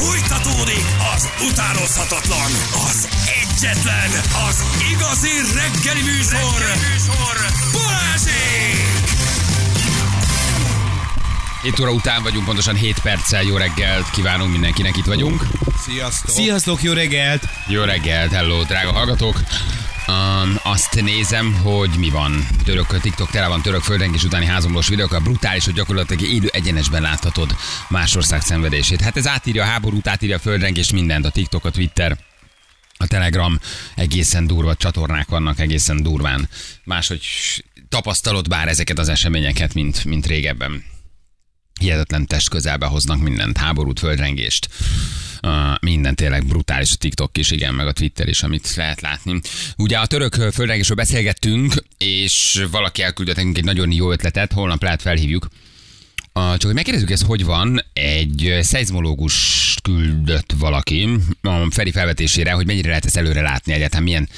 Fújtatódik az utánozhatatlan, az egyetlen, az igazi reggeli műsor, reggeli műsor. Balázsék! 7 óra után vagyunk, pontosan 7 perccel. Jó reggelt kívánunk mindenkinek, itt vagyunk. Sziasztok! Sziasztok, jó reggelt! Jó reggelt, hello, drága hallgatók. Um, azt nézem, hogy mi van. Török TikTok tele van török földrengés utáni házomlós a brutális, hogy gyakorlatilag élő egyenesben láthatod más ország szenvedését. Hát ez átírja a háborút, átírja a földrengés mindent, a TikTok, a Twitter, a Telegram egészen durva csatornák vannak, egészen durván. Máshogy tapasztalod bár ezeket az eseményeket, mint, mint régebben. Hihetetlen test közelbe hoznak mindent, háborút, földrengést. Minden tényleg brutális, a TikTok is, igen, meg a Twitter is, amit lehet látni. Ugye a török földrengésről beszélgettünk, és valaki elküldött nekünk egy nagyon jó ötletet, holnap lehet felhívjuk. Csak hogy megkérdezzük ezt, hogy van, egy szeizmológus küldött valaki a Feri felvetésére, hogy mennyire lehet ezt előre látni egyáltalán, milyen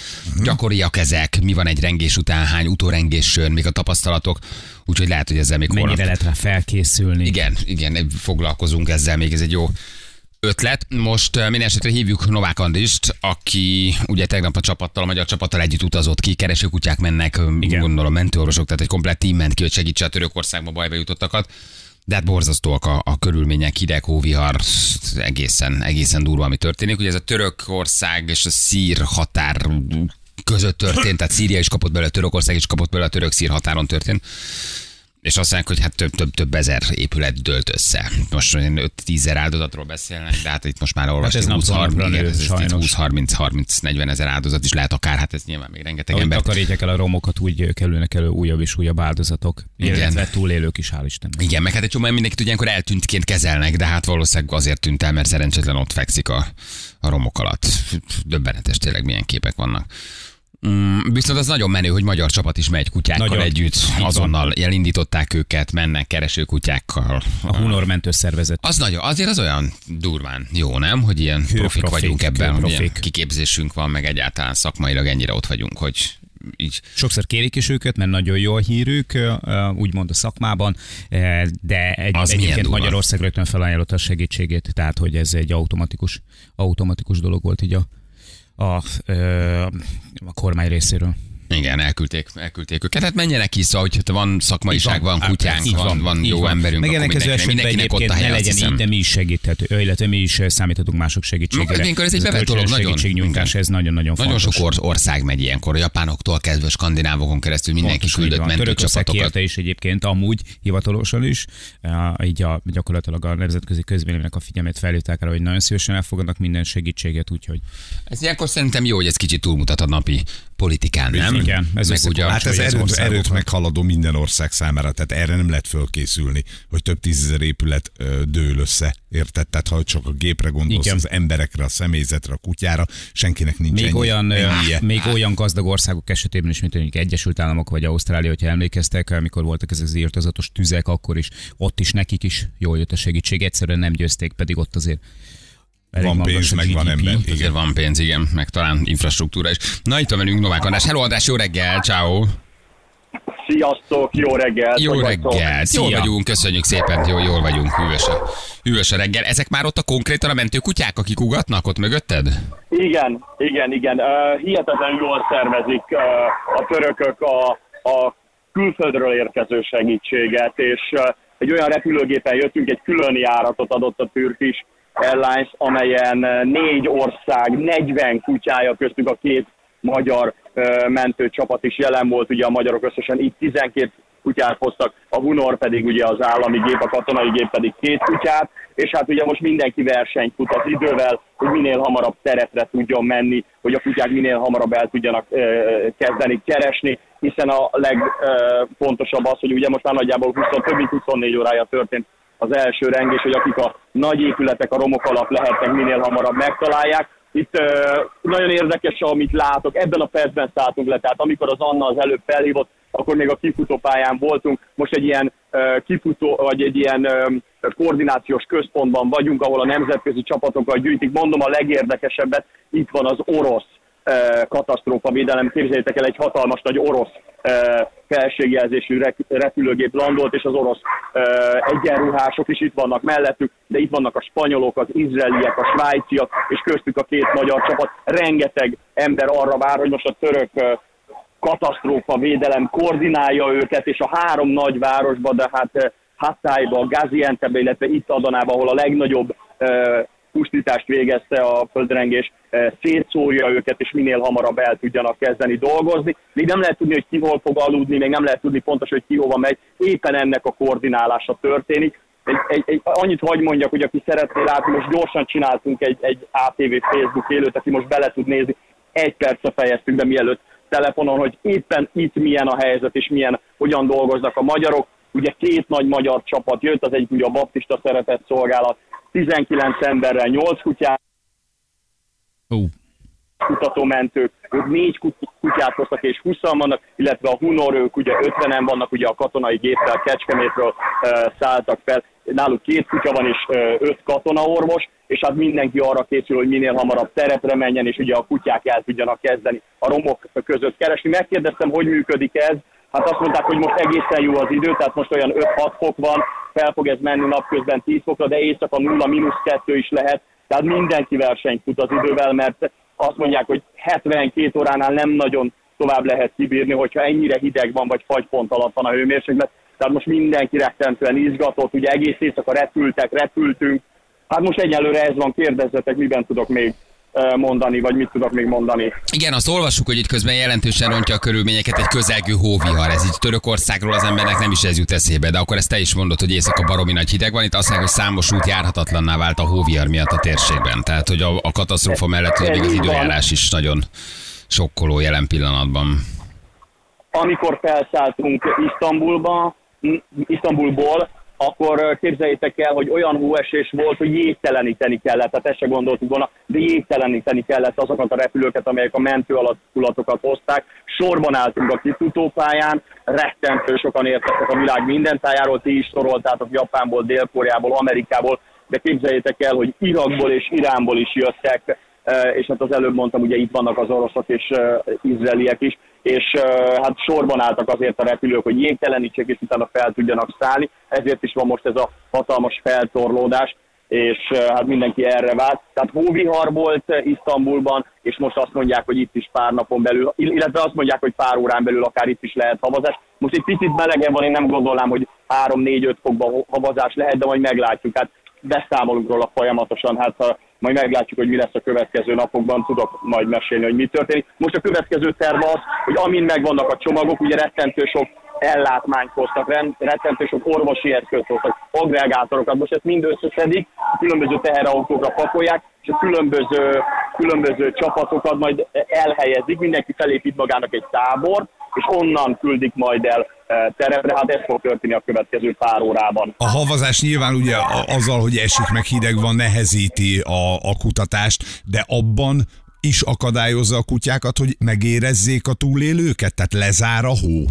gyakoriak ezek, mi van egy rengés után, hány utórengésön, még a tapasztalatok, úgyhogy lehet, hogy ezzel még Mennyire holnap lehet rá felkészülni? igen, igen, foglalkozunk ezzel még, ez egy jó ötlet. Most minden esetre hívjuk Novák Andist, aki ugye tegnap a csapattal, a magyar csapattal együtt utazott ki, keresőkutyák mennek, igen. Gondolom mentőorvosok, tehát egy komplett tím ment ki, hogy segítse a Törökországba bajba jutottakat. De hát borzasztóak a, a körülmények, hideg, hóvihar, egészen, egészen durva, ami történik. Ugye ez a Törökország és a szír határ között történt, tehát Szíria is kapott bele, Törökország is kapott bele, a török-szír határon történt. És azt mondják, hogy hát több, több, több ezer épület dőlt össze. Most 5-10 ezer áldozatról beszélnek, de hát itt most már olvasni ez 20 napról 30 napra igen, nő, ez- ez sajnos. 20 30 30 40 ezer áldozat is lehet akár, hát ez nyilván még rengeteg ember. takarítják el a romokat, úgy kerülnek elő újabb és újabb áldozatok. Illetve túlélők is, hál' Istennek. Igen, meg hát egy csomó mindenkit ugye ilyenkor eltűntként kezelnek, de hát valószínűleg azért tűnt el, mert szerencsétlen ott fekszik a, a romok alatt. Döbbenetes tényleg milyen képek vannak. Mm, viszont az nagyon menő, hogy magyar csapat is megy kutyákkal Nagyon. együtt. Azonnal elindították őket, mennek kereső kutyákkal. A Hunor mentőszervezet. Az nagyon, azért az olyan durván jó, nem? Hogy ilyen profik, Hőprofik, vagyunk ebben, hogy ilyen kiképzésünk van, meg egyáltalán szakmailag ennyire ott vagyunk, hogy így Sokszor kérik is őket, mert nagyon jó a hírük, úgymond a szakmában, de egy, Az egyébként. Magyarország rögtön felajánlotta a segítségét, tehát hogy ez egy automatikus, automatikus dolog volt így a, a, a kormány részéről. Igen, elküldték, elküldték őket. Hát menjenek vissza, hogy van szakmaiság, van. van kutyánk, Így van, van így jó emberünk, akkor Megellenkező mindenkinek, esetben mindenkinek ott a egyébként helye, ne legyen így, de mi is segíthető, illetve mi is eh, számíthatunk mások segítségére. Ilyenkor ez egy bevett dolog, nagyon. segítségnyújtás, ez nagyon-nagyon Nagyon fontos. sok or- ország megy ilyenkor, a japánoktól kezdve, skandinávokon keresztül mindenki Pontosan így küldött van. Mentőcsapatokat. is egyébként, amúgy hivatalosan is, eh, így a, gyakorlatilag a nemzetközi közvéleménynek a figyelmét felhívták arra, hogy nagyon szívesen elfogadnak minden segítséget, úgyhogy Ez ilyenkor szerintem jó, hogy ez kicsit túlmutat a napi politikán, nem? Igen, ez Meg ugye, Hát ez erőt, erőt meghaladó minden ország számára, tehát erre nem lehet fölkészülni, hogy több tízezer épület ö, dől össze, érted? Tehát ha csak a gépre gondolsz, Igen. az emberekre, a személyzetre, a kutyára, senkinek nincs Még ennyi, olyan, ö, ennyie. még olyan gazdag országok esetében is, mint mondjuk Egyesült Államok vagy Ausztrália, hogyha emlékeztek, amikor voltak ezek az írtozatos tüzek, akkor is ott is nekik is jól jött a segítség. Egyszerűen nem győzték, pedig ott azért elég Van pénz, meg van ember. Azért Igen. van pénz, igen, meg talán infrastruktúra is. Na itt van velünk Novák András. Hello András, jó reggel, ciao. Sziasztok, jó reggelt! Jó reggel, jól Szia. vagyunk, köszönjük szépen, jó, jól vagyunk, hűvös a, hűvös a reggel. Ezek már ott a konkrétan a mentő kutyák, akik ugatnak ott mögötted? Igen, igen, igen. Uh, hihetetlenül jól szervezik uh, a törökök a, a külföldről érkező segítséget, és uh, egy olyan repülőgépen jöttünk, egy külön járatot adott a Turkish Airlines, amelyen négy ország, 40 kutyája köztük a két magyar mentőcsapat is jelen volt, ugye a magyarok összesen itt 12 kutyát hoztak, a Hunor pedig ugye az állami gép, a katonai gép pedig két kutyát, és hát ugye most mindenki versenyt fut az idővel, hogy minél hamarabb teretre tudjon menni, hogy a kutyák minél hamarabb el tudjanak ö, kezdeni keresni, hiszen a legfontosabb az, hogy ugye most már nagyjából 20, több mint 24 órája történt az első rengés, hogy akik a nagy épületek a romok alatt lehetnek, minél hamarabb megtalálják. Itt ö, nagyon érdekes, amit látok, ebben a percben szálltunk le, tehát amikor az Anna az előbb felhívott, akkor még a kifutópályán voltunk, most egy ilyen ö, kifutó, vagy egy ilyen ö, koordinációs központban vagyunk, ahol a nemzetközi csapatokkal gyűjtik. Mondom a legérdekesebbet, itt van az orosz katasztrófa védelem. Képzeljétek el, egy hatalmas nagy orosz felségjelzésű repülőgép landolt, és az orosz egyenruhások is itt vannak mellettük, de itt vannak a spanyolok, az izraeliek, a svájciak, és köztük a két magyar csapat. Rengeteg ember arra vár, hogy most a török katasztrófa védelem koordinálja őket, és a három nagy városba, de hát Hatayba, Gaziantepbe, illetve itt Adanába, ahol a legnagyobb pusztítást végezte a földrengés, szétszórja őket, és minél hamarabb el tudjanak kezdeni dolgozni. Még nem lehet tudni, hogy ki hol fog aludni, még nem lehet tudni pontosan, hogy ki hova megy. Éppen ennek a koordinálása történik. Egy, egy, egy, annyit hagy mondjak, hogy aki szeretné látni, most gyorsan csináltunk egy, egy ATV Facebook élőt, aki most bele tud nézni, egy percre fejeztük be mielőtt telefonon, hogy éppen itt milyen a helyzet, és milyen, hogyan dolgoznak a magyarok. Ugye két nagy magyar csapat jött, az egyik ugye a baptista szeretett szolgálat, 19 emberrel, 8 kutyát, Uh. kutatómentők, ők négy kutyát hoztak és 20 vannak, illetve a Hunor, ők ugye 50-en vannak, ugye a katonai géppel Kecskemétről uh, szálltak fel. Náluk két kutya van és uh, öt katonaorvos, és hát mindenki arra készül, hogy minél hamarabb terepre menjen, és ugye a kutyák el tudjanak kezdeni a romok között keresni. Megkérdeztem, hogy működik ez, Hát azt mondták, hogy most egészen jó az idő, tehát most olyan 5-6 fok van, fel fog ez menni napközben 10 fokra, de éjszaka 0 mínusz 2 is lehet, tehát mindenki versenyt fut az idővel, mert azt mondják, hogy 72 óránál nem nagyon tovább lehet kibírni, hogyha ennyire hideg van, vagy fagypont alatt van a hőmérséklet. Tehát most mindenki rettentően izgatott, ugye egész éjszaka repültek, repültünk. Hát most egyelőre ez van, kérdezzetek, miben tudok még mondani, vagy mit tudok még mondani. Igen, azt olvassuk, hogy itt közben jelentősen rontja a körülményeket egy közelgő hóvihar. Ez így Törökországról az embernek nem is ez jut eszébe, de akkor ezt te is mondod, hogy éjszaka baromi nagy hideg van. Itt azt mondják, hogy számos út járhatatlanná vált a hóvihar miatt a térségben. Tehát, hogy a, a katasztrófa mellett hogy még az időjárás is nagyon sokkoló jelen pillanatban. Amikor felszálltunk Isztambulba, Isztambulból, akkor képzeljétek el, hogy olyan hóesés volt, hogy jégteleníteni kellett, tehát ezt se gondoltuk volna, de jégteleníteni kellett azokat a repülőket, amelyek a mentő alakulatokat hozták. Sorban álltunk a kifutópályán, rettentő sokan értettek a világ minden tájáról, ti is soroltátok Japánból, Dél-Koreából, Amerikából, de képzeljétek el, hogy Irakból és Iránból is jöttek, és hát az előbb mondtam, ugye itt vannak az oroszok és izraeliek is, és hát sorban álltak azért a repülők, hogy jégtelenítsék, és utána fel tudjanak szállni, ezért is van most ez a hatalmas feltorlódás, és hát mindenki erre vált. Tehát hóvihar volt Isztambulban, és most azt mondják, hogy itt is pár napon belül, illetve azt mondják, hogy pár órán belül akár itt is lehet havazás. Most egy picit melegen van, én nem gondolnám, hogy 3-4-5 fokban havazás lehet, de majd meglátjuk. Hát beszámolunk róla folyamatosan, hát ha majd meglátjuk, hogy mi lesz a következő napokban, tudok majd mesélni, hogy mi történik. Most a következő terv az, hogy amin megvannak a csomagok, ugye rettentő sok ellátmányt hoztak, rettentő sok orvosi eszközt hoztak, agregátorokat, most ezt mind összeszedik, különböző teherautókra pakolják, és a különböző, különböző csapatokat majd elhelyezik, mindenki felépít magának egy tábor, és onnan küldik majd el e, terepre, hát ez fog történni a következő pár órában. A havazás nyilván ugye azzal, hogy esik meg hideg van, nehezíti a, a kutatást, de abban is akadályozza a kutyákat, hogy megérezzék a túlélőket? Tehát lezár a hó?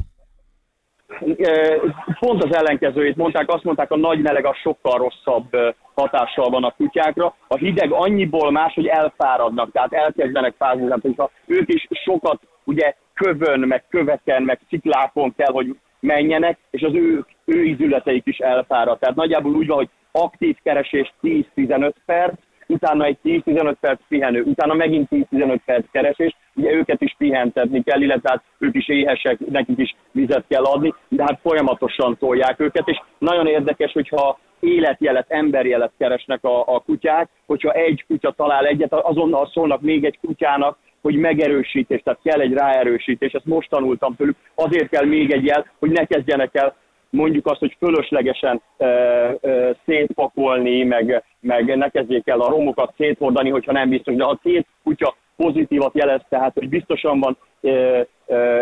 Pont az ellenkezőjét mondták, azt mondták, a nagy meleg a sokkal rosszabb hatással van a kutyákra. A hideg annyiból más, hogy elfáradnak, tehát elkezdenek fázni, tehát hogyha ők is sokat ugye kövön, meg köveken, meg sziklákon kell, hogy menjenek, és az ő, ő ízületeik is elfárad. Tehát nagyjából úgy van, hogy aktív keresés 10-15 perc, utána egy 10-15 perc pihenő, utána megint 10-15 perc keresés, ugye őket is pihentetni kell, illetve hát ők is éhesek, nekik is vizet kell adni, de hát folyamatosan tolják őket, és nagyon érdekes, hogyha életjelet, emberjelet keresnek a, a kutyák, hogyha egy kutya talál egyet, azonnal szólnak még egy kutyának, hogy megerősítés, tehát kell egy ráerősítés, ezt most tanultam tőlük, azért kell még egy jel, hogy ne kezdjenek el mondjuk azt, hogy fölöslegesen e, e, szétpakolni, meg, meg ne kezdjék el a romokat széthordani, hogyha nem biztos. De ha két kutya pozitívat jelez, tehát hogy biztosan van e, e,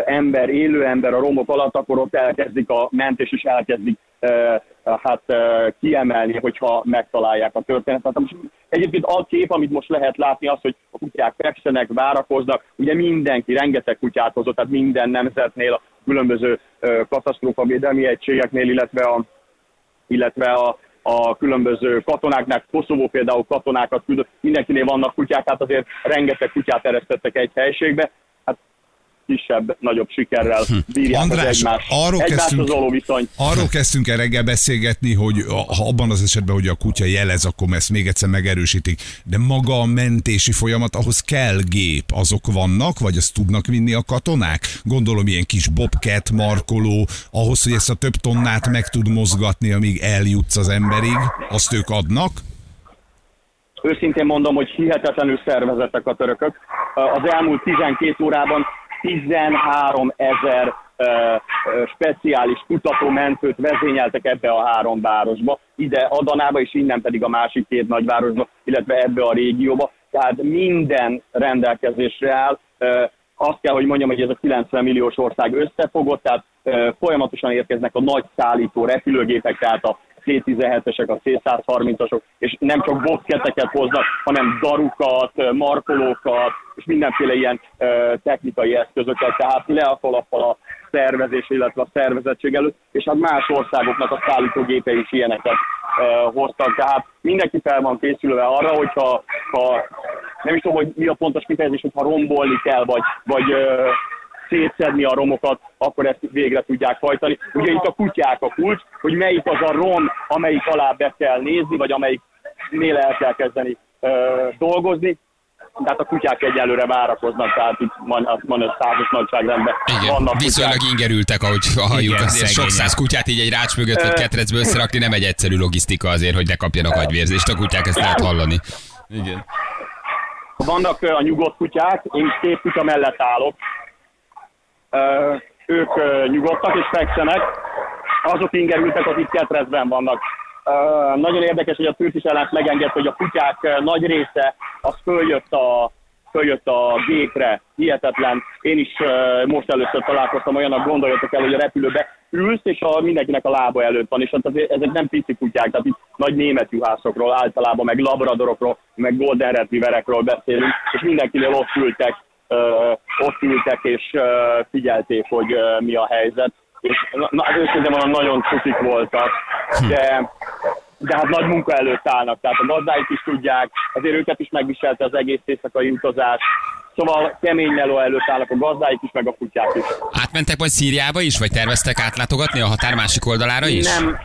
ember, élő ember a romok alatt, akkor ott elkezdik a mentés, és elkezdik e, hát e, kiemelni, hogyha megtalálják a történetet. Most egyébként a kép, amit most lehet látni, az, hogy a kutyák fekszenek, várakoznak, ugye mindenki, rengeteg kutyát hozott, tehát minden nemzetnél a különböző katasztrófa védelmi egységeknél, illetve a, illetve a a különböző katonáknak, Koszovó például katonákat küldött, mindenkinél vannak kutyák, hát azért rengeteg kutyát eresztettek egy helységbe, kisebb, nagyobb sikerrel bírják András, az egymás, arról egymáshoz kezdtünk- való viszony. Arról kezdtünk el reggel beszélgetni, hogy ha abban az esetben, hogy a kutya jelez, akkor ezt még egyszer megerősítik. De maga a mentési folyamat, ahhoz kell gép. Azok vannak, vagy azt tudnak vinni a katonák? Gondolom ilyen kis bobcat, markoló, ahhoz, hogy ezt a több tonnát meg tud mozgatni, amíg eljutsz az emberig, azt ők adnak? őszintén mondom, hogy hihetetlenül szervezettek a törökök. Az elmúlt 12 órában 13 ezer speciális kutatómentőt vezényeltek ebbe a három városba, ide Adanába és innen pedig a másik két nagyvárosba, illetve ebbe a régióba. Tehát minden rendelkezésre áll. Azt kell, hogy mondjam, hogy ez a 90 milliós ország összefogott, tehát folyamatosan érkeznek a nagy szállító repülőgépek, tehát a C-17-esek, a C-130-asok, és nem csak boxketeket hoznak, hanem darukat, markolókat, és mindenféle ilyen technikai eszközöket, tehát le a kalappal a szervezés, illetve a szervezettség előtt, és hát más országoknak a szállítógépe is ilyeneket hoztak, tehát mindenki fel van készülve arra, hogyha ha, nem is tudom, hogy mi a pontos kifejezés, hogyha rombolni kell, vagy, vagy ö, szétszedni a romokat, akkor ezt végre tudják hajtani. Ugye itt a kutyák a kulcs, hogy melyik az a rom, amelyik alá be kell nézni, vagy amelyiknél el kell kezdeni ö, dolgozni. Tehát a kutyák egyelőre várakoznak, tehát itt van, azt mondom, százas nagyságrendben Igen, vannak viszonylag kutyák. ingerültek, ahogy halljuk, Igen, azért sok szegények. száz kutyát így egy rács mögött vagy ketrecbe összerakni nem egy egyszerű logisztika azért, hogy ne kapjanak agyvérzést. A kutyák ezt lehet hallani. Igen. Vannak a nyugodt kutyák, én két kutya mellett állok. Ők nyugodtak és fekszenek, azok ingerültek, akik ketrecben vannak. Nagyon érdekes, hogy a Türkis ellent megengedte, hogy a kutyák nagy része az följött a, följött a gépre, hihetetlen. Én is most először találkoztam olyanak, gondoljatok el, hogy a repülőbe ülsz, és a, mindenkinek a lába előtt van, és hát azért ezek nem pici kutyák, tehát itt nagy német juhászokról általában, meg labradorokról, meg golden retrieverekről beszélünk, és mindenkinél ott ültek, ott ültek és figyelték, hogy mi a helyzet. És na, hát őszintén mondom, nagyon cutik voltak, de, de hát nagy munka előtt állnak, tehát a gazdáik is tudják, azért őket is megviselte az egész éjszakai utazás, Szóval kemény meló előtt állnak a gazdáik is, meg a kutyák is. Átmentek majd Szíriába is, vagy terveztek átlátogatni a határ másik oldalára is? Nem,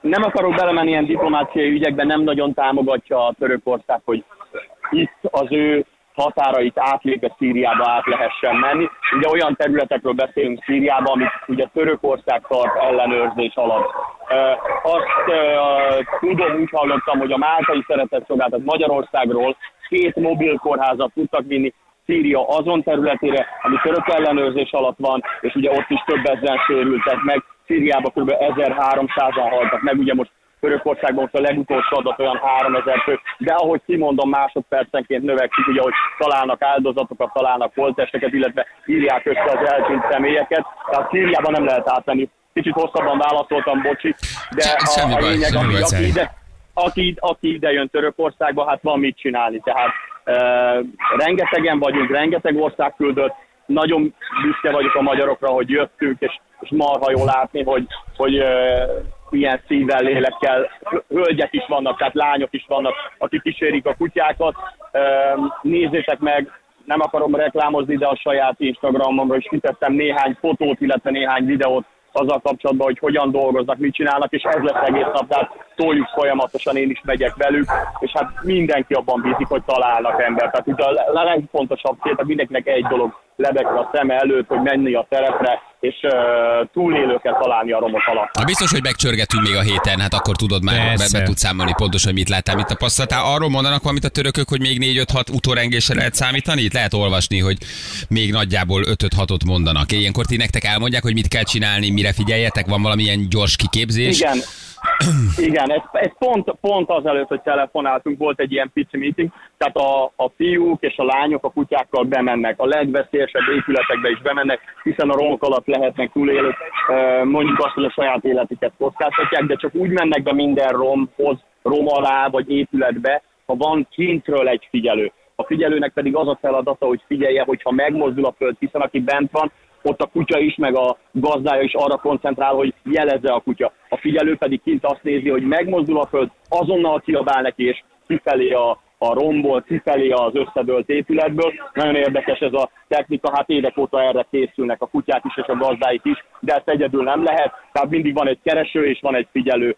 nem akarok belemenni ilyen diplomáciai ügyekbe, nem nagyon támogatja a Törökország, hogy itt az ő határait átlépve Szíriába át lehessen menni. Ugye olyan területekről beszélünk Szíriában, amit ugye Törökország tart ellenőrzés alatt. Azt tudom, úgy hallottam, hogy a Máltai Szeretett Szolgálat Magyarországról két mobil kórházat tudtak vinni Szíria azon területére, ami török ellenőrzés alatt van, és ugye ott is több ezeren sérültek meg. Szíriában kb. 1300-an haltak meg, ugye most Törökországban most a legutolsó adat olyan 3000 fő, de ahogy kimondom, másodpercenként növekszik, ugye, hogy találnak áldozatokat, találnak holttesteket, illetve írják össze az eltűnt személyeket. Tehát Szíriában nem lehet átmenni. Kicsit hosszabban válaszoltam, bocsi, de a, a lényeg, aki, baj, aki, Szári. ide, aki, aki ide jön Törökországba, hát van mit csinálni. Tehát uh, rengetegen vagyunk, rengeteg ország küldött, nagyon büszke vagyok a magyarokra, hogy jöttünk, és, és marha jó látni, hogy, hogy ilyen szívvel, lélekkel, hölgyek is vannak, tehát lányok is vannak, akik kísérik a kutyákat. Nézzétek meg, nem akarom reklámozni, de a saját Instagramomra is kitettem néhány fotót, illetve néhány videót azzal kapcsolatban, hogy hogyan dolgoznak, mit csinálnak, és ez lesz egész nap, tehát toljuk folyamatosan, én is megyek velük, és hát mindenki abban bízik, hogy találnak embert. Tehát itt a legfontosabb cél, tehát mindenkinek egy dolog lebegve a szeme előtt, hogy menni a terepre, és uh, túlélőket találni a romok alatt. Na biztos, hogy megcsörgetünk még a héten, hát akkor tudod már, be, be tudsz számolni pontosan, mit láttál, mit tapasztaltál. Arról mondanak valamit a törökök, hogy még 4-5-6 utórengésre lehet számítani? Itt lehet olvasni, hogy még nagyjából 5-6-ot mondanak. Ilyenkor ti nektek elmondják, hogy mit kell csinálni, mire figyeljetek, van valamilyen gyors kiképzés? Igen, igen, ez, ez pont, pont azelőtt, hogy telefonáltunk, volt egy ilyen pici meeting, tehát a, a fiúk és a lányok a kutyákkal bemennek, a legveszélyesebb épületekbe is bemennek, hiszen a romok alatt lehetnek túlélők, mondjuk azt, hogy a saját életüket kockáztatják, de csak úgy mennek be minden romhoz, rom alá vagy épületbe, ha van kintről egy figyelő. A figyelőnek pedig az a feladata, hogy figyelje, hogyha megmozdul a föld, hiszen aki bent van, ott a kutya is, meg a gazdája is arra koncentrál, hogy jelezze a kutya. A figyelő pedig kint azt nézi, hogy megmozdul a föld, azonnal kiabál neki, és kifelé a, a romból, kifelé az összedőlt épületből. Nagyon érdekes ez a technika, hát évek óta erre készülnek a kutyák is és a gazdáik is, de ezt egyedül nem lehet, tehát mindig van egy kereső és van egy figyelő.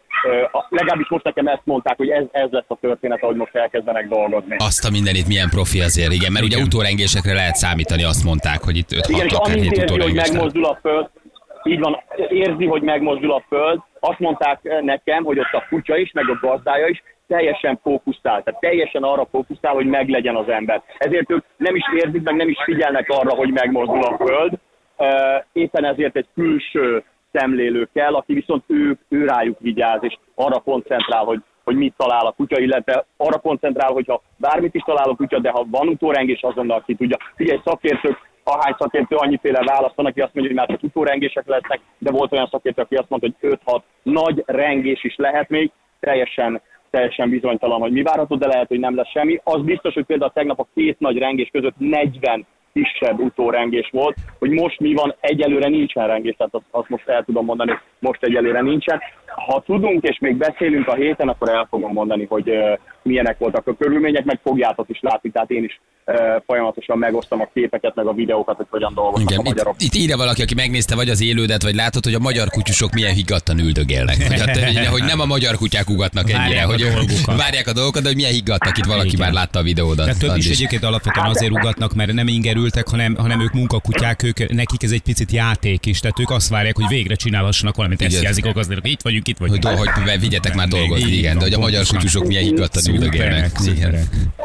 Legalábbis most nekem ezt mondták, hogy ez, ez lesz a történet, ahogy most elkezdenek dolgozni. Azt a mindenit milyen profi azért, igen, mert ugye utórengésekre lehet számítani, azt mondták, hogy itt 5 Igen, és 6 amint akárhét érzi, hogy utórengés. megmozdul a föld, így van, érzi, hogy megmozdul a föld, azt mondták nekem, hogy ott a kutya is, meg a gazdája is teljesen fókuszál, tehát teljesen arra fókuszál, hogy meglegyen az ember. Ezért ők nem is érzik, meg nem is figyelnek arra, hogy megmozdul a föld. Éppen ezért egy külső szemlélő kell, aki viszont ő, ő rájuk vigyáz, és arra koncentrál, hogy, hogy mit talál a kutya, illetve arra koncentrál, hogyha bármit is talál a kutya, de ha van utórengés, azonnal ki tudja. Figyelj, szakértők, ahány szakértő annyiféle választanak, aki azt mondja, hogy már csak utórengések lesznek, de volt olyan szakértő, aki azt mondta, hogy 5-6 nagy rengés is lehet még, teljesen teljesen bizonytalan, hogy mi várható, de lehet, hogy nem lesz semmi. Az biztos, hogy például tegnap a két nagy rengés között 40 kisebb utórengés volt, hogy most mi van, egyelőre nincsen rengés, tehát azt, azt most el tudom mondani, most egyelőre nincsen. Ha tudunk és még beszélünk a héten, akkor el fogom mondani, hogy milyenek voltak a körülmények, meg fogjátok is látni, tehát én is folyamatosan megosztom a képeket, meg a videókat, hogy hogyan dolgoznak Igen, a magyarok. itt, itt írja valaki, aki megnézte vagy az élődet, vagy látod, hogy a magyar kutyusok milyen higgadtan üldögélnek. Hogy, hát, hogy- hogy nem a magyar kutyák ugatnak ennyire, Várják a hogy dolgukat. várják a dolgokat, de hogy milyen higgadtak itt valaki Igen. már látta a videódat. De több is Andris. egyébként alapvetően azért ugatnak, mert nem ingerültek, hanem, hanem ők munkakutyák, ők, nekik ez egy picit játék is, tehát ők azt várják, hogy végre csinálhassanak valamit, ezt jelzik a gazdának, itt vagyunk, itt Hogy, vagyunk. do- hogy vigyetek már dolgozni, igen, de hogy a magyar kutyusok milyen higgadtan üldögélnek.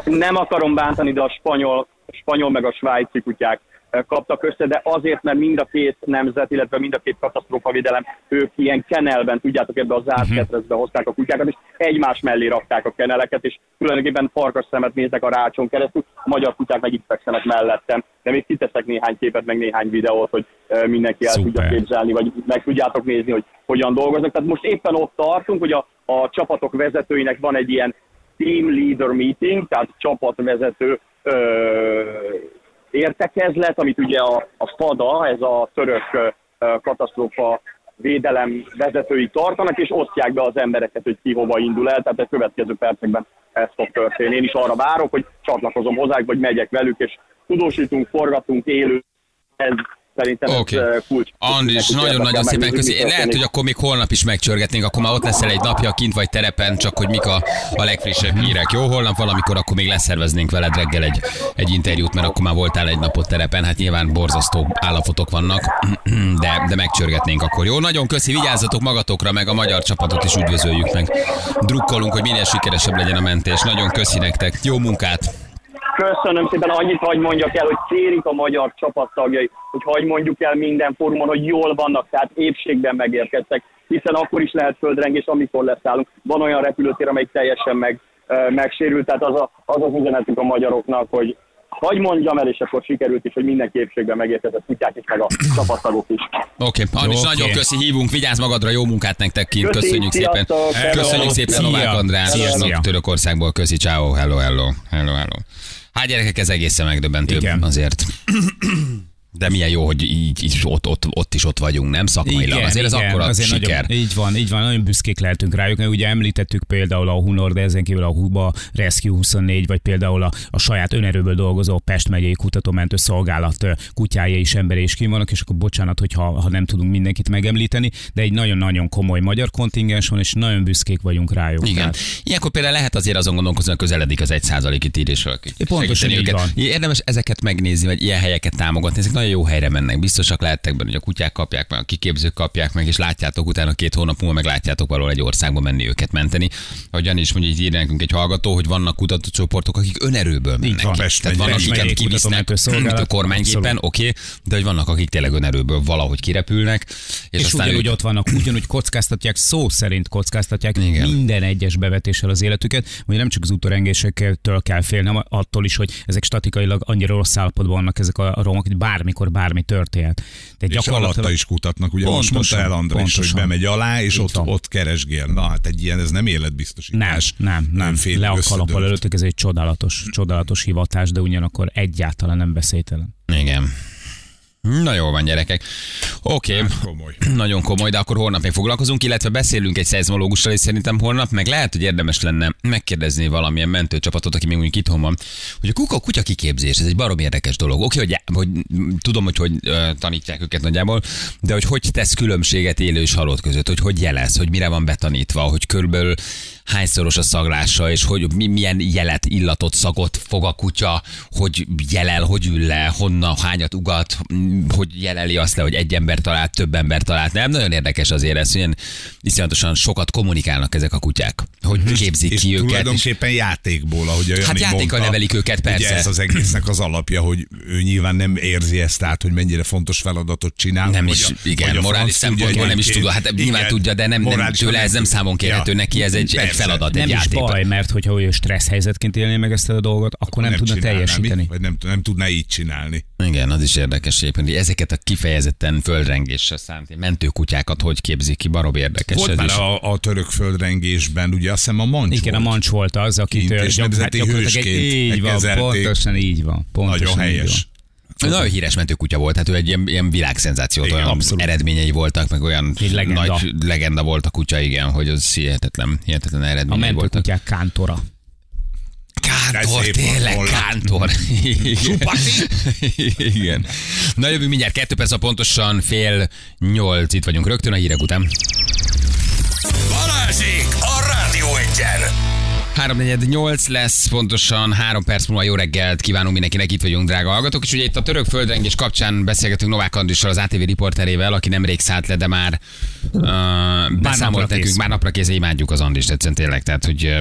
Nem akarom bántani, de a spanyol, spanyol meg a svájci kutyák eh, kaptak össze, de azért, mert mind a két nemzet, illetve mind a két katasztrófavédelem, ők ilyen kenelben, tudjátok, ebbe a zárt Mhm. ketrezbe hozták a kutyákat, és egymás mellé rakták a keneleket, és tulajdonképpen farkas szemet néznek a rácson keresztül, a magyar kutyák meg itt fekszenek mellettem. De még kiteszek néhány képet, meg néhány videót, hogy eh, mindenki el Szuper. tudja képzelni, vagy meg tudjátok nézni, hogy hogyan dolgoznak. Tehát most éppen ott tartunk, hogy a, a csapatok vezetőinek van egy ilyen team leader meeting, tehát csapatvezető ö, értekezlet, amit ugye a, a FADA, ez a török ö, katasztrófa védelem vezetői tartanak, és osztják be az embereket, hogy ki hova indul el, tehát a következő percekben ez fog történni. Én is arra várok, hogy csatlakozom hozzájuk, vagy megyek velük, és tudósítunk, forgatunk, élő, ez szerintem Oké. ez kulcs. Andris, nagyon-nagyon szépen mi Lehet, hogy akkor még holnap is megcsörgetnénk, akkor már ott leszel egy napja, kint vagy terepen, csak hogy mik a, a legfrissebb hírek. Jó, holnap valamikor akkor még leszerveznénk veled reggel egy, egy interjút, mert akkor már voltál egy napot terepen. Hát nyilván borzasztó állapotok vannak, de, de megcsörgetnénk akkor. Jó, nagyon köszi, vigyázzatok magatokra, meg a magyar csapatot is üdvözöljük meg. Drukkolunk, hogy minél sikeresebb legyen a mentés. Nagyon köszi nektek. Jó munkát! Köszönöm szépen, annyit hagy mondjak el, hogy kérik a magyar csapattagjai, hogy hagy mondjuk el minden fórumon, hogy jól vannak, tehát épségben megérkeztek, hiszen akkor is lehet földrengés, amikor leszállunk. Van olyan repülőtér, amelyik teljesen meg, megsérült, tehát az, a, az az üzenetük a magyaroknak, hogy hagy mondjam el, és akkor sikerült is, hogy mindenki épségben megérkezett, kutyák is, meg a csapattagok is. Oké, okay. Andris, Oké. nagyon köszi, hívunk, vigyázz magadra, jó munkát nektek kint, Köszi, köszönjük szépen. hello. Köszönjük szépen. Novák András, Szia. Szia. Törökországból, köszi, ciao, hello, hello, hello, hello. Hát gyerekek, ez egészen megdöbbentő Igen. azért. De milyen jó, hogy így, így ott, ott, ott is ott vagyunk, nem szakmailag. azért ez akkora azért siker. Nagyon, így van, így van, nagyon büszkék lehetünk rájuk, mert ugye említettük például a Hunor, de ezen kívül a Huba Rescue 24, vagy például a, a saját önerőből dolgozó Pest megyei kutatómentő szolgálat kutyája is emberi is kim vannak, és akkor bocsánat, hogyha ha nem tudunk mindenkit megemlíteni, de egy nagyon-nagyon komoly magyar kontingens van, és nagyon büszkék vagyunk rájuk. Igen. Tehát- Ilyenkor például lehet azért azon gondolkozni, hogy közeledik az egy százalék kitérésről. Pontosan így őket. van. Érdemes ezeket megnézni, vagy ilyen helyeket támogatni. Ezek nagyon jó helyre mennek. Biztosak lehettek benne, hogy a kutyák kapják meg, a kiképzők kapják meg, és látjátok utána két hónap múlva meg látjátok valahol egy országba menni őket menteni. Ahogy Jani is mondja, így ír nekünk egy hallgató, hogy vannak kutatócsoportok, akik önerőből mennek. van. Pest Tehát vannak, megyei akiket kivisznek a kormánygépen, Abszolút. oké, de hogy vannak, akik tényleg önerőből valahogy kirepülnek, és, És, aztán ugyanúgy ott vannak, ugyanúgy kockáztatják, szó szerint kockáztatják Igen. Minden egyes bevetéssel az életüket, hogy nem csak az utórengésektől kell félni, hanem attól is, hogy ezek statikailag annyira rossz állapotban vannak ezek a romok, hogy bármikor bármi történhet. De És alatta is kutatnak, ugye most Pontosan, mondta el András, hogy pontosan. bemegy alá, és ott, van. ott keresgél. Na hát egy ilyen, ez nem nem, életbiztosítás. nem, nem. Önfél Le a kalappal előttük, ez egy csodálatos, csodálatos hivatás, de ugyanakkor egyáltalán nem beszélytelen. Igen. Na jó van, gyerekek. Oké, okay. Komoly. nagyon komoly, de akkor holnap még foglalkozunk, illetve beszélünk egy szeizmológussal, és szerintem holnap meg lehet, hogy érdemes lenne megkérdezni valamilyen mentőcsapatot, aki még mondjuk itthon van, hogy a kuka kutya kiképzés, ez egy barom érdekes dolog. Oké, okay, hogy, hogy tudom, hogy hogy tanítják őket nagyjából, de hogy hogy tesz különbséget élő és halott között, hogy hogy jelez, hogy mire van betanítva, hogy körülbelül hányszoros a szaglása, és hogy mi, milyen jelet, illatot, szagot fog a kutya, hogy jelel, hogy ül le, honnan, hányat ugat, hogy jeleli azt le, hogy egy ember talált, több ember talált. Nem, nagyon érdekes azért ez, ilyen iszonyatosan sokat kommunikálnak ezek a kutyák, hogy képzik És ki őket. És, tulajdonképpen játékból, ahogy a Jani Hát játékkal mondta, nevelik őket, Ugye persze. ez az egésznek az alapja, hogy ő nyilván nem érzi ezt át, hogy mennyire fontos feladatot csinál. nem is, a- igen, morális szempontból nem is tudja. Hát nyilván tudja, de nem, nem tőle ez nem számon kérhető, neki ez egy. Feladat, Nem egy is baj, mert hogyha olyan stressz helyzetként élné meg ezt a dolgot, akkor nem, tudna csinálná, teljesíteni. Mi? Vagy nem, nem tudná így csinálni. Igen, az is érdekes egyébként, hogy ezeket a kifejezetten földrengésre szánt mentőkutyákat hogy képzik ki, baromi érdekes. Volt már a, a török földrengésben, ugye azt hiszem a mancs Igen, a volt. mancs volt az, akit Kint, és gyak- gyakorlatilag hősként így van, pontosan így van. Pontosan Nagyon így helyes. Ő Nagyon híres mentőkutya volt, hát ő egy ilyen, ilyen világszenzáció, olyan abszolút. eredményei voltak, meg olyan Egy legenda. nagy legenda volt a kutya, igen, hogy az hihetetlen, hihetetlen A eredményei voltak. mentőkutyák kántora. Kántor, tényleg, kántor. Igen. Na jövünk mindjárt kettő perc, a pontosan fél nyolc, itt vagyunk rögtön a hírek után. Balázsék a Rádió Egyen! 348 lesz, pontosan három perc múlva jó reggelt kívánunk mindenkinek, itt vagyunk, drága hallgatók. És ugye itt a török földrengés kapcsán beszélgetünk Novák Andrissal, az ATV riporterével, aki nemrég szállt le, de már uh, beszámolt napra nekünk, kész. már napra kész, imádjuk az Andrist, egyszerűen tényleg. Tehát, hogy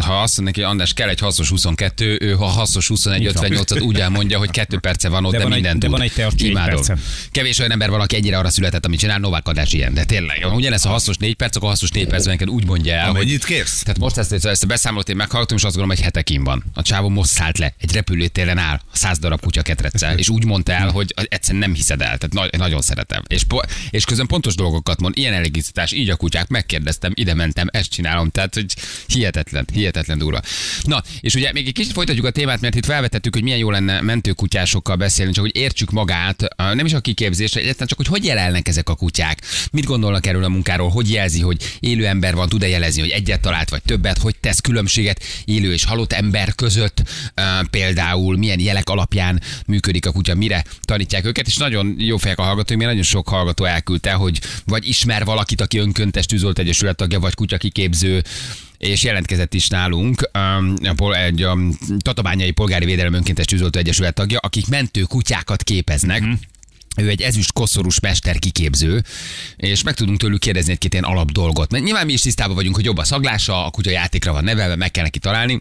ha azt mondja neki, András, kell egy hasznos 22, ő ha hasznos 21 Így van. 58-at úgy elmondja, hogy kettő perce van ott, de, De van egy- mindent de tud. van egy Imádom. Kevés olyan ember van, aki ennyire arra született, amit csinál, Novák András ilyen, de tényleg. Ugyanez a hasznos 4 perc, akkor a hasznos 4 percben úgy mondja el, hogy Amennyit kérsz? tehát most ezt, ezt a beszámolót én meghallgatom, és azt gondolom, hogy hetekin van. A csávó most szállt le, egy repülőtéren áll, száz darab kutya ketreccel, és úgy mondta el, hogy egyszerűen nem hiszed el. Tehát na- nagyon szeretem. És, po- és közben pontos dolgokat mond, ilyen elégítás, így a kutyák, megkérdeztem, ide mentem, ezt csinálom. Tehát, hogy hihetetlen, hihetetlen durva. Na, és ugye még egy kicsit folytatjuk a témát, mert itt felvetettük, hogy milyen jó lenne mentőkutyásokkal beszélni, csak hogy értsük magát, nem is a kiképzésre, egyáltalán csak, hogy hogy jelelnek ezek a kutyák, mit gondolnak erről a munkáról, hogy jelzi, hogy élő ember van, tud-e jelezni, hogy egyet talált, vagy többet, hogy tesz különbséget élő és halott ember között, például milyen jelek alapján működik a kutya, mire tanítják őket, és nagyon jó fejek a hallgatók, mert nagyon sok hallgató elküldte, hogy vagy ismer valakit, aki önköntes tűzolt egyesület tagja, vagy kutya kiképző, és jelentkezett is nálunk um, egy Tatabányai Polgári Védelem Önkéntes Tűzoltó Egyesület tagja, akik mentő kutyákat képeznek. Mm. Ő egy ezüst koszorús mester kiképző, és meg tudunk tőlük kérdezni egy-két ilyen alap dolgot. Mert nyilván mi is tisztában vagyunk, hogy jobb a szaglása, a kutya játékra van nevelve, meg kell neki találni.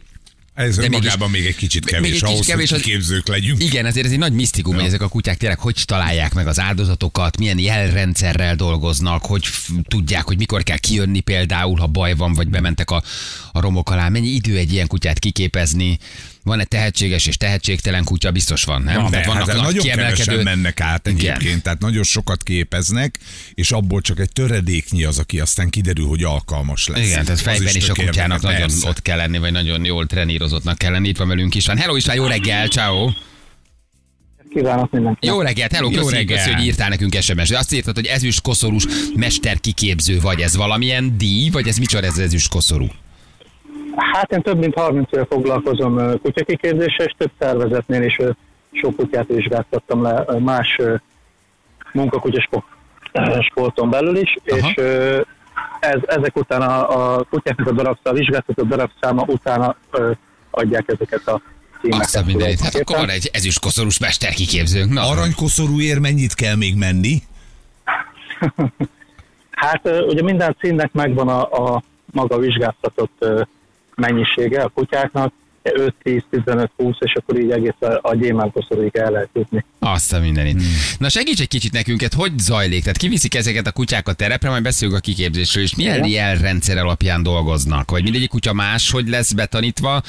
Ez De önmagában még egy kicsit még kevés egy kicsit ahhoz, kevés, hogy kiképzők legyünk. Igen, ezért ez egy nagy misztikum, hogy ezek a kutyák tényleg hogy találják meg az áldozatokat, milyen jelrendszerrel dolgoznak, hogy tudják, hogy mikor kell kijönni például, ha baj van, vagy bementek a, a romok alá. Mennyi idő egy ilyen kutyát kiképezni? Van-e tehetséges és tehetségtelen kutya? Biztos van, nem? Na, Tehát hát nagy nagyon kevesen mennek át Igen. egyébként, tehát nagyon sokat képeznek, és abból csak egy töredéknyi az, aki aztán kiderül, hogy alkalmas lesz. Igen, tehát fejben is a tök kutyának nagyon persze. ott kell lenni, vagy nagyon jól trenírozottnak kell lenni. Itt van velünk István. Hello István, jó reggel, ciao. Kívánok mindenkinek. Jó reggelt, hello, Jó köszi, reggel. köszi, hogy írtál nekünk SMS-t. Azt írtad, hogy ezüst koszorús mester kiképző vagy. Ez valamilyen díj, vagy ez micsoda ez ezüst koszorú? Hát én több mint 30 éve foglalkozom kutyakiképzéssel, és több szervezetnél is sok kutyát vizsgáltattam le más ö, munkakutyasport sporton belül is, Aha. és ez, ezek után a, a kutyáknak a darabszáma, a vizsgáltatott darabszáma utána adják ezeket a címeket. Azt a mindenit. Hát akkor van egy ezüst koszorús mester kiképzőnk. Na, Aranykoszorúért mennyit kell még menni? Hát ugye minden címnek megvan a, a maga vizsgáztatott ö, mennyisége a kutyáknak, 5, 10, 15, 20, és akkor így egész a, a gyémánkoszorúig el lehet jutni. Azt a mindenit. Hmm. Na segíts egy kicsit nekünk, hát hogy zajlik? Tehát kiviszik ezeket a kutyákat terepre, majd beszélünk a kiképzésről, és milyen jelrendszer alapján dolgoznak? Vagy mindegyik kutya más, hogy lesz betanítva,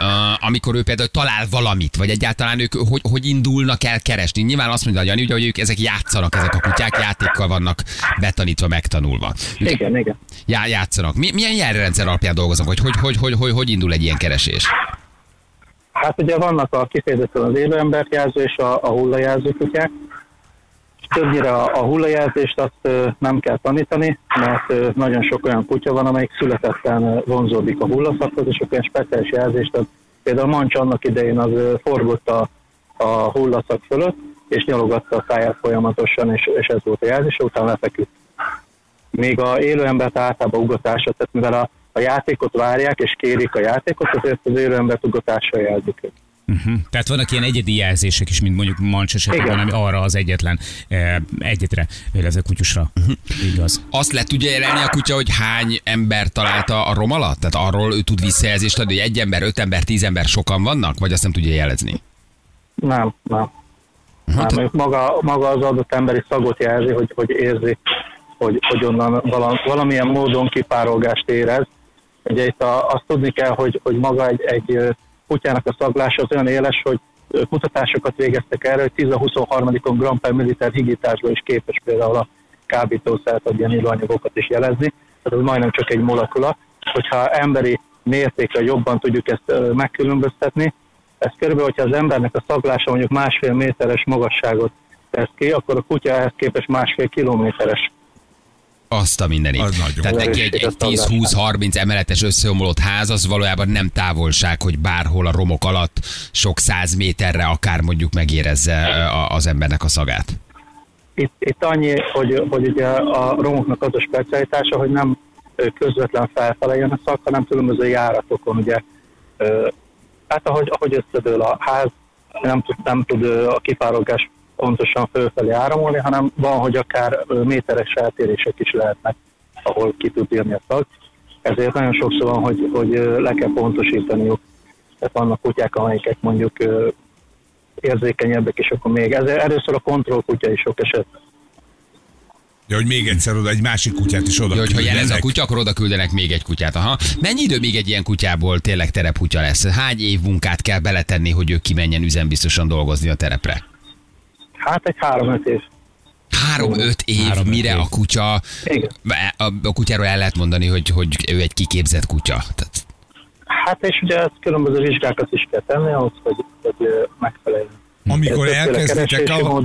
uh, amikor ő például talál valamit, vagy egyáltalán ők hogy, hogy indulnak el keresni? Nyilván azt mondja a Jani, ugye, hogy ők ezek játszanak, ezek a kutyák játékkal vannak betanítva, megtanulva. Ők Igen, igen. já, játszanak. Mi, milyen jelrendszer alapján dolgoznak, vagy hogy, hogy, hogy, hogy, hogy indul egy ilyen keresés? Hát ugye vannak a kifejezetten az élő embert jelző és a, a hullajelző kutyák, többnyire a, a hullajelzést azt nem kell tanítani, mert nagyon sok olyan kutya van, amelyik születetten vonzódik a hullaszakhoz, és olyan speciális jelzést ad. Például Mancs annak idején az forgott a, a hullaszak fölött, és nyalogatta a száját folyamatosan, és, és ez volt a jelzés, utána lefeküdt. Még a élő embert általában ugatásra, tehát mivel a, a játékot várják, és kérik a játékot, azért az élő embert ugatással jelzik őt. Uh-huh. Tehát vannak ilyen egyedi jelzések is, mint mondjuk Mancs esetében, ami arra az egyetlen eh, egyetre, illetve kutyusra. Igaz. Azt le tudja jelelni a kutya, hogy hány ember találta a rom alatt? Tehát arról ő tud visszajelzést adni, hogy egy ember, öt ember, tíz ember sokan vannak? Vagy azt nem tudja jelezni? Nem, nem. Hát- Nem, maga, maga az adott emberi szagot jelzi, hogy, hogy érzi, hogy, hogy onnan vala, valamilyen módon kipárolgást érez. Ugye itt a, azt tudni kell, hogy, hogy maga egy, egy kutyának a szaglása az olyan éles, hogy kutatásokat végeztek erre, hogy 10-23-on gram per milliliter higításban is képes például a kábítószert, vagy ilyen illóanyagokat is jelezni. Tehát ez majdnem csak egy molekula. Hogyha emberi mértékkel jobban tudjuk ezt megkülönböztetni, ez körülbelül, hogyha az embernek a szaglása mondjuk másfél méteres magasságot tesz ki, akkor a kutya ehhez képest másfél kilométeres. Azt a mindenit. Az nagyon. Tehát neki egy, egy 10-20-30 emeletes összeomlott ház, az valójában nem távolság, hogy bárhol a romok alatt sok száz méterre akár mondjuk megérezze az embernek a szagát. Itt, itt annyi, hogy, hogy ugye a romoknak az a specialitása, hogy nem közvetlen felfele jön a szak, hanem különböző járatokon, ugye, hát ahogy, ahogy összedől a ház, nem tud, nem tud a kipárolgás pontosan fölfelé áramolni, hanem van, hogy akár méteres eltérések is lehetnek, ahol ki tud jönni a szag. Ezért nagyon sokszor van, hogy, hogy le kell pontosítaniuk. Tehát vannak kutyák, amelyek mondjuk érzékenyebbek, és akkor még ez, először a kontrollkutya is sok eset. Ja, hogy még egyszer oda egy másik kutyát is oda Ja, hogyha jelez a küldenek. kutya, akkor oda küldenek még egy kutyát. Aha. Mennyi idő még egy ilyen kutyából tényleg terepkutya lesz? Hány év munkát kell beletenni, hogy ő kimenjen üzembiztosan dolgozni a terepre? Hát egy három-öt év. Három-öt év, Három-öt mire év. a kutya, Igen. a, a kutyáról el lehet mondani, hogy, hogy ő egy kiképzett kutya. Tehát Hát és ugye ezt különböző vizsgákat is kell tenni ahhoz, hogy, hogy megfeleljen. Amikor Többféle elkezditek a,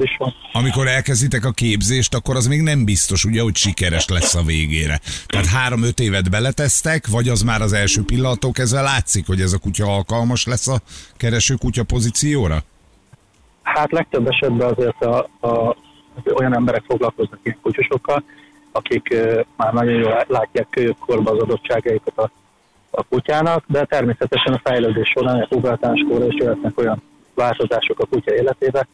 amikor elkezditek a képzést, akkor az még nem biztos, ugye, hogy sikeres lesz a végére. Tehát három-öt évet beletesztek, vagy az már az első pillanattól kezdve látszik, hogy ez a kutya alkalmas lesz a kereső kutya pozícióra? Hát legtöbb esetben azért a, a, olyan emberek foglalkoznak ilyen kutyusokkal, akik ö, már nagyon jól látják kölyökkorban az adottságaikat a, a kutyának, de természetesen a fejlődés során, a pubertáskor is jöhetnek olyan változások a kutya életébe,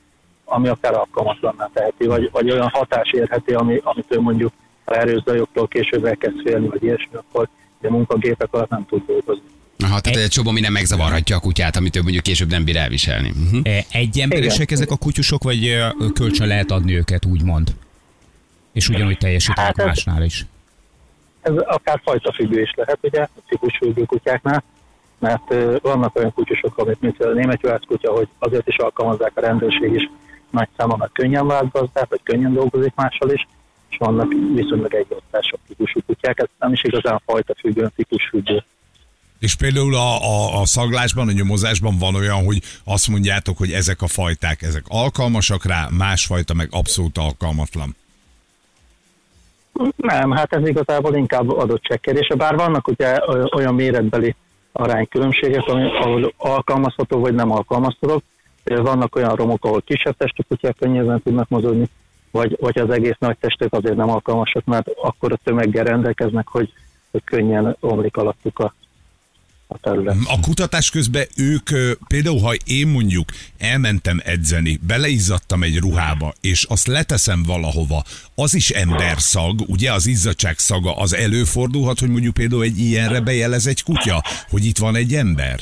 ami akár alkalmatlanná teheti, vagy, vagy olyan hatás érheti, ami, amit ő mondjuk ha erős zajoktól később elkezd félni, vagy ilyesmi, akkor a munkagépek alatt nem tud dolgozni. Aha, tehát egy csomó minden megzavarhatja a kutyát, amit ő mondjuk később nem bír elviselni. Uh-huh. Egy emberesek Igen. ezek a kutyusok, vagy eh, kölcsön lehet adni őket, úgymond? És ugyanúgy teljesítenek Hát másnál is. Ez akár fajta függő is lehet, ugye, a típusfüggő kutyáknál, mert ö, vannak olyan kutyusok, amit mint a német kutya, hogy azért is alkalmazzák a rendőrség is nagy számon, mert könnyen vált gazdát, vagy könnyen dolgozik mással is, és vannak viszonylag egy osztások típusú kutyák, ez nem is igazán fajta függő, típusfüggő. És például a, a, a szaglásban, a nyomozásban van olyan, hogy azt mondjátok, hogy ezek a fajták, ezek alkalmasak rá, másfajta meg abszolút alkalmatlan. Nem, hát ez igazából inkább adottságkérdése, bár vannak ugye olyan méretbeli aránykülönbségek, ahol alkalmazható vagy nem alkalmazható. Vannak olyan romok, ahol kisebb testű kutyák könnyebben tudnak mozogni, vagy, vagy az egész nagy testek azért nem alkalmasak, mert akkor a tömeggel rendelkeznek, hogy, hogy könnyen omlik alattuk a, a terület. A kutatás közben ők, például ha én mondjuk elmentem edzeni, beleizzadtam egy ruhába, és azt leteszem valahova, az is emberszag, ugye az izzadság szaga, az előfordulhat, hogy mondjuk például egy ilyenre bejelez egy kutya, hogy itt van egy ember.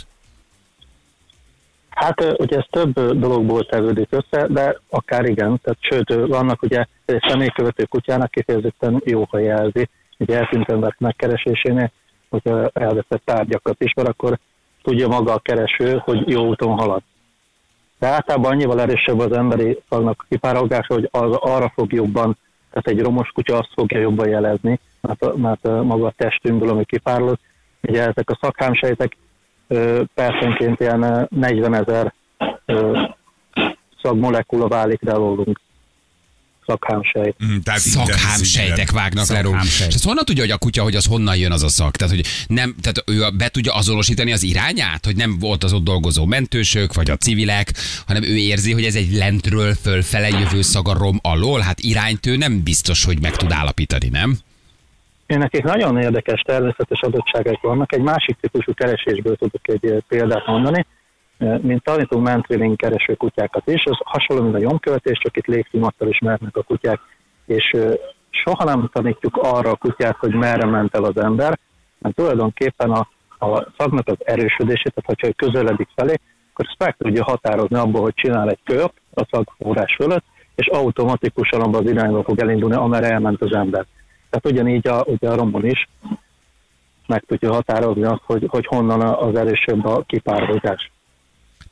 Hát ugye ez több dologból tevődik össze, de akár igen, tehát sőt vannak ugye egy személykövető kutyának kifejezetten jó, ha jelzi, ugye eltűnt emberek megkeresésénél, hogyha elveszett tárgyakat ismer, akkor tudja maga a kereső, hogy jó úton halad. De általában annyival erősebb az emberi szagnak kipárolgása, hogy az arra fog jobban, tehát egy romos kutya azt fogja jobban jelezni, mert, mert maga a testünkből, ami kipárolog. Ugye ezek a szakhámsejtek percenként ilyen ö, 40 ezer szagmolekula válik rá rólunk. Szakhámsejt. Mm, Tehát Szakhámsejtek vágnak le. Szakhámsejt. És ezt honnan tudja, hogy a kutya, hogy az honnan jön az a szak? Tehát, hogy nem, tehát ő a- be tudja azonosítani az irányát, hogy nem volt az ott dolgozó mentősök, vagy a civilek, hanem ő érzi, hogy ez egy lentről fölfele jövő szagarom alól. Hát irányt ő nem biztos, hogy meg tud állapítani, nem? Én nekik nagyon érdekes természetes adottságaik vannak. Egy másik típusú keresésből tudok egy eh, példát mondani. Mint tanítunk mentréling kereső kutyákat is, az hasonló, mint a nyomkövetés, csak itt légcímattal ismernek a kutyák, és soha nem tanítjuk arra a kutyát, hogy merre ment el az ember, mert tulajdonképpen a, a szagnak az erősödését, tehát hogyha közeledik felé, akkor ezt meg tudja határozni abból, hogy csinál egy kört a szagforrás fölött, és automatikusan abban az irányba fog elindulni, amerre elment az ember. Tehát ugyanígy a, ugye a rombon is meg tudja határozni azt, hogy, hogy honnan az erősebb a kipározás.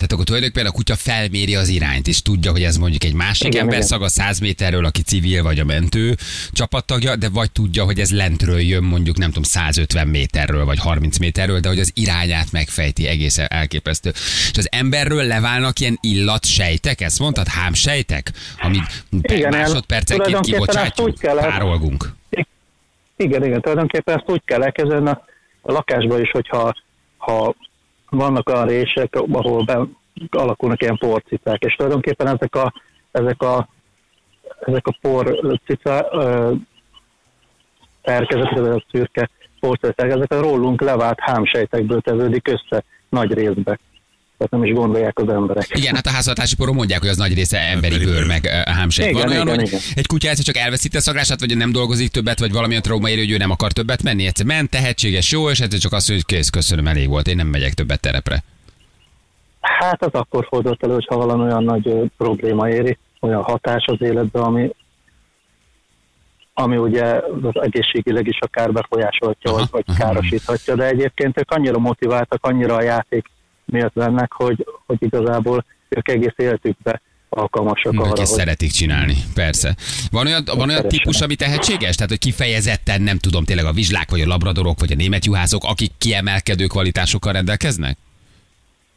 Tehát akkor tulajdonképpen a kutya felméri az irányt, és tudja, hogy ez mondjuk egy másik Igen, ember igen. szaga 100 méterről, aki civil vagy a mentő csapattagja, de vagy tudja, hogy ez lentről jön mondjuk nem tudom 150 méterről vagy 30 méterről, de hogy az irányát megfejti egészen elképesztő. És az emberről leválnak ilyen illatsejtek, ezt mondtad, hámsejtek, amit Igen, másodpercenként kibocsátjuk, párolgunk. Igen, igen, tulajdonképpen ezt úgy kell elkezdeni a, a lakásban is, hogyha ha vannak olyan rések, ahol be, alakulnak ilyen porcicák, és tulajdonképpen ezek a, ezek a, ezek a porcica szerkezetek, ezek a szürke porcicák, ezek a rólunk levált hámsejtekből tevődik össze nagy részbe. Tehát nem is gondolják az emberek. Igen, hát a háztartási poron mondják, hogy az nagy része emberi bőr, meg hámsejt. Igen, Van olyan, igen, hogy igen. egy kutya egyszer csak elveszíti a szagrását, vagy nem dolgozik többet, vagy valamilyen trauma éri, hogy ő nem akar többet menni. Egyszer ment, tehetséges, jó, és egyszer csak azt mondja, hogy kész, köszönöm, elég volt, én nem megyek többet terepre. Hát az akkor fordult elő, ha valami olyan nagy probléma éri, olyan hatás az életbe, ami, ami ugye az egészségileg is akár befolyásolhatja, Aha, vagy, vagy aha. károsíthatja, de egyébként ők annyira motiváltak, annyira a játék miatt vennek, hogy, hogy igazából ők egész életükbe alkalmasak Arra, arra, hogy szeretik csinálni, persze. Van olyan, van olyan típus, ami tehetséges? Tehát, hogy kifejezetten nem tudom, tényleg a vizslák, vagy a labradorok, vagy a német juhászok, akik kiemelkedő kvalitásokkal rendelkeznek?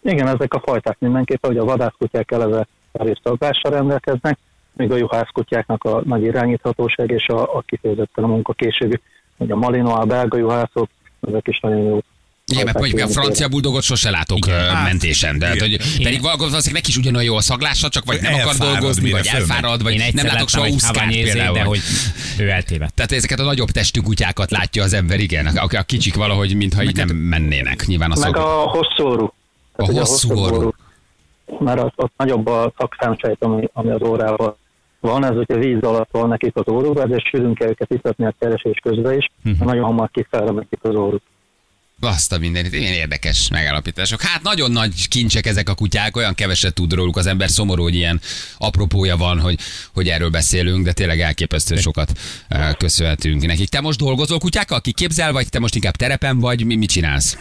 Igen, ezek a fajták mindenképpen, hogy a vadászkutyák eleve résztagással rendelkeznek, míg a juhászkutyáknak a nagy irányíthatóság és a, a kifejezetten a munkakészségű, hogy a malino, a belga juhászok, ezek is nagyon jó. Igen, mert mondjuk a francia buldogot sose látok Igen. Hát, mentésen, de hát, hogy pedig valószínűleg neki is ugyanolyan jó a szaglása, csak vagy nem akar dolgozni, vagy elfárad, vagy Én nem látok soha például. de hogy ő eltévedt. Tehát ezeket a nagyobb testű kutyákat látja az ember, igen, a, a kicsik valahogy, mintha így nem mennének. Nyilván a Meg a hosszú. A hosszú. Mert ott, ott nagyobb a szakszámsejt, ami, ami az órával van, ez hogyha víz alatt van nekik az óruk, ezért sűrűn kell őket itatni a keresés közben is, uh-huh. nagyon hamar nekik az óruk. Azt a mindenit, ilyen érdekes megállapítások. Hát nagyon nagy kincsek ezek a kutyák, olyan keveset tud róluk az ember, szomorú, hogy ilyen apropója van, hogy, hogy erről beszélünk, de tényleg elképesztő sokat eh, köszönhetünk nekik. Te most dolgozol kutyákkal, kiképzel, vagy te most inkább terepen vagy, mi, mit csinálsz?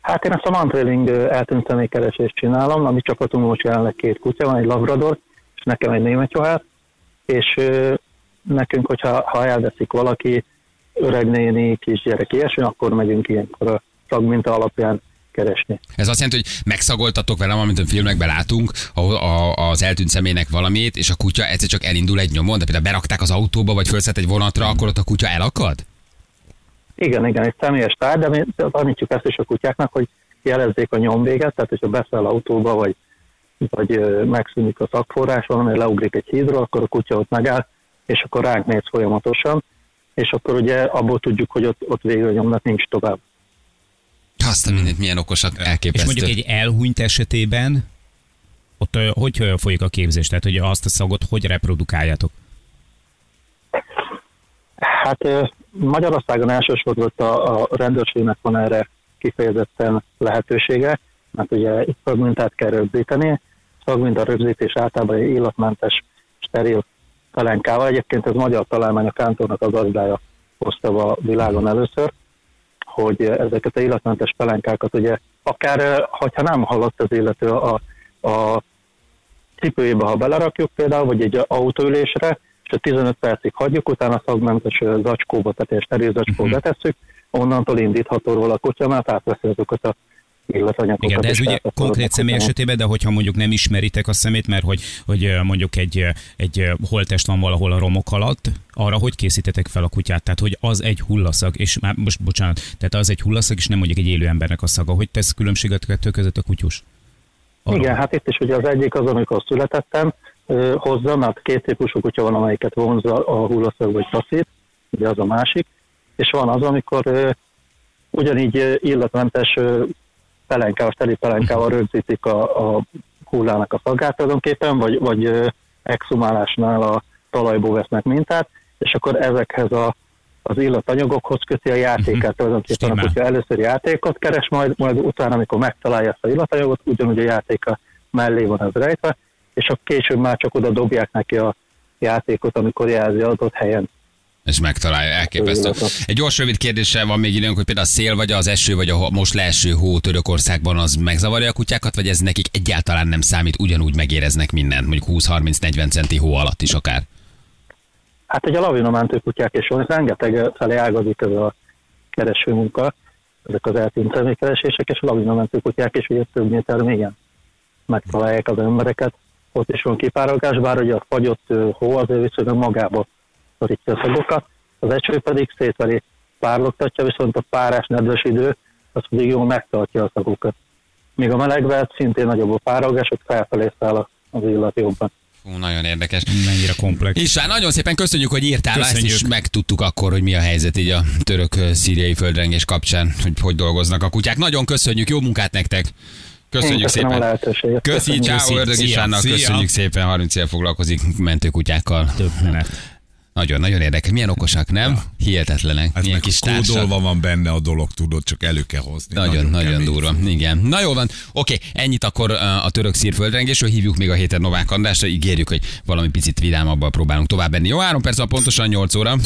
Hát én ezt a mantrailing eltűnt személykeresést csinálom, a mi csapatunkban most jelenleg két kutya van, egy labrador, és nekem egy német juhász, és ö, nekünk, hogyha ha elveszik valaki, öreg néni, kisgyerek, ilyesmi, akkor megyünk ilyenkor a szagminta alapján keresni. Ez azt jelenti, hogy megszagoltatok velem, amit a filmekben látunk, ahol a, az eltűnt személynek valamit, és a kutya egyszer csak elindul egy nyomon, de például berakták az autóba, vagy felszett egy vonatra, akkor ott a kutya elakad? Igen, igen, egy személyes tárgy, de mi tanítjuk ezt is a kutyáknak, hogy jelezzék a nyomvéget, tehát hogyha beszáll autóba, vagy, vagy megszűnik a szakforrás, valami leugrik egy hídról, akkor a kutya ott megáll, és akkor ránk néz folyamatosan, és akkor ugye abból tudjuk, hogy ott, ott végül a nyomnak nincs tovább. Azt a mindent, milyen okosak, És elképesztő. mondjuk egy elhunyt esetében, ott hogy folyik a képzés? Tehát, hogy azt a szagot hogy reprodukáljátok? Hát Magyarországon elsősorban a, a rendőrségnek van erre kifejezetten lehetősége, mert ugye itt szagmintát kell rögzíteni, szagminta rögzítés általában egy illatmentes, steril talenkával. Egyébként ez magyar találmány a kántornak a gazdája hozta a világon először, hogy ezeket a illatmentes pelenkákat ugye akár, hogyha nem hallott az illető a, a cipőjébe, ha belerakjuk például, vagy egy autóülésre, és a 15 percig hagyjuk, utána szagmentes zacskóba, tehát egy steril zacskóba Mhm. betesszük, onnantól indítható róla a kutya, mert átveszi azokat a illatanyagokat. Igen, de ez ugye konkrét személy esetében, de hogyha mondjuk nem ismeritek a szemét, mert hogy, hogy mondjuk egy, egy ö, holttest van valahol a romok alatt, arra hogy készítetek fel a kutyát? Tehát, hogy az egy hullaszag, és már most bocsánat, tehát az egy hullaszag, és nem mondjuk egy élő embernek a szaga. Hogy tesz különbséget a kettő között a kutyus? Arra- Igen, hát itt is ugye az egyik az, amikor születettem hozzá, mert két típusú kutya van, amelyiket vonza a hullaszag vagy taszít, ugye az a másik, és van az, amikor ugyanígy illatmentes pelenkával, teli pelenkával rögzítik a, a hullának a szagát tulajdonképpen, vagy, vagy exhumálásnál a talajból vesznek mintát, és akkor ezekhez a, az illatanyagokhoz köti a játékát, tulajdonképpen a Stimmel. kutya először játékot keres, majd, majd utána, amikor megtalálja ezt a illatanyagot, ugyanúgy a játéka mellé van ez rejtve, és akkor később már csak oda dobják neki a játékot, amikor jelzi adott helyen. És megtalálja, elképesztő. Egy gyors, rövid kérdéssel van még időnk, hogy például a szél, vagy az eső, vagy a most leeső hó Törökországban az megzavarja a kutyákat, vagy ez nekik egyáltalán nem számít, ugyanúgy megéreznek mindent, mondjuk 20-30-40 centi hó alatt is akár. Hát ugye a lavinamentő kutyák is van, rengeteg felé ágazik ez a kereső munka, ezek az eltűnt személykeresések, és a lavinamentő kutyák is ugye több méter mélyen megtalálják az embereket. Ott is van kipárogás, bár ugye a fagyott hó azért viszonylag magába szorítja a szagokat, az eső pedig szétveri párlogtatja, viszont a párás nedves idő az pedig jól megtartja a szagokat. Míg a melegben szintén nagyobb a párolgás, ott felfelé száll az illat jobban. Hú, nagyon érdekes. Mennyire komplex. István, nagyon szépen köszönjük, hogy írtál, ezt Köszönjük. is megtudtuk akkor, hogy mi a helyzet így a török-szíriai földrengés kapcsán, hogy hogy dolgoznak a kutyák. Nagyon köszönjük, jó munkát nektek! Köszönjük szépen! Köszi, Köszönjük. ciao, Ördög. Istvánnak, köszönjük szépen, 30 éve foglalkozik mentőkutyákkal. Több menet. Nagyon, nagyon érdekes. Milyen okosak, nem? Hihetetlenek. Hát Milyen kis társak. kódolva van benne a dolog, tudod, csak elő kell hozni. Nagyon, nagyon, kemény. durva. Igen. Na jól van. Oké, ennyit akkor a török szír földrengésről. Hívjuk még a héten Novák Andrásra. Ígérjük, hogy valami picit vidámabban próbálunk tovább benni. Jó, három perc, pontosan 8 óra.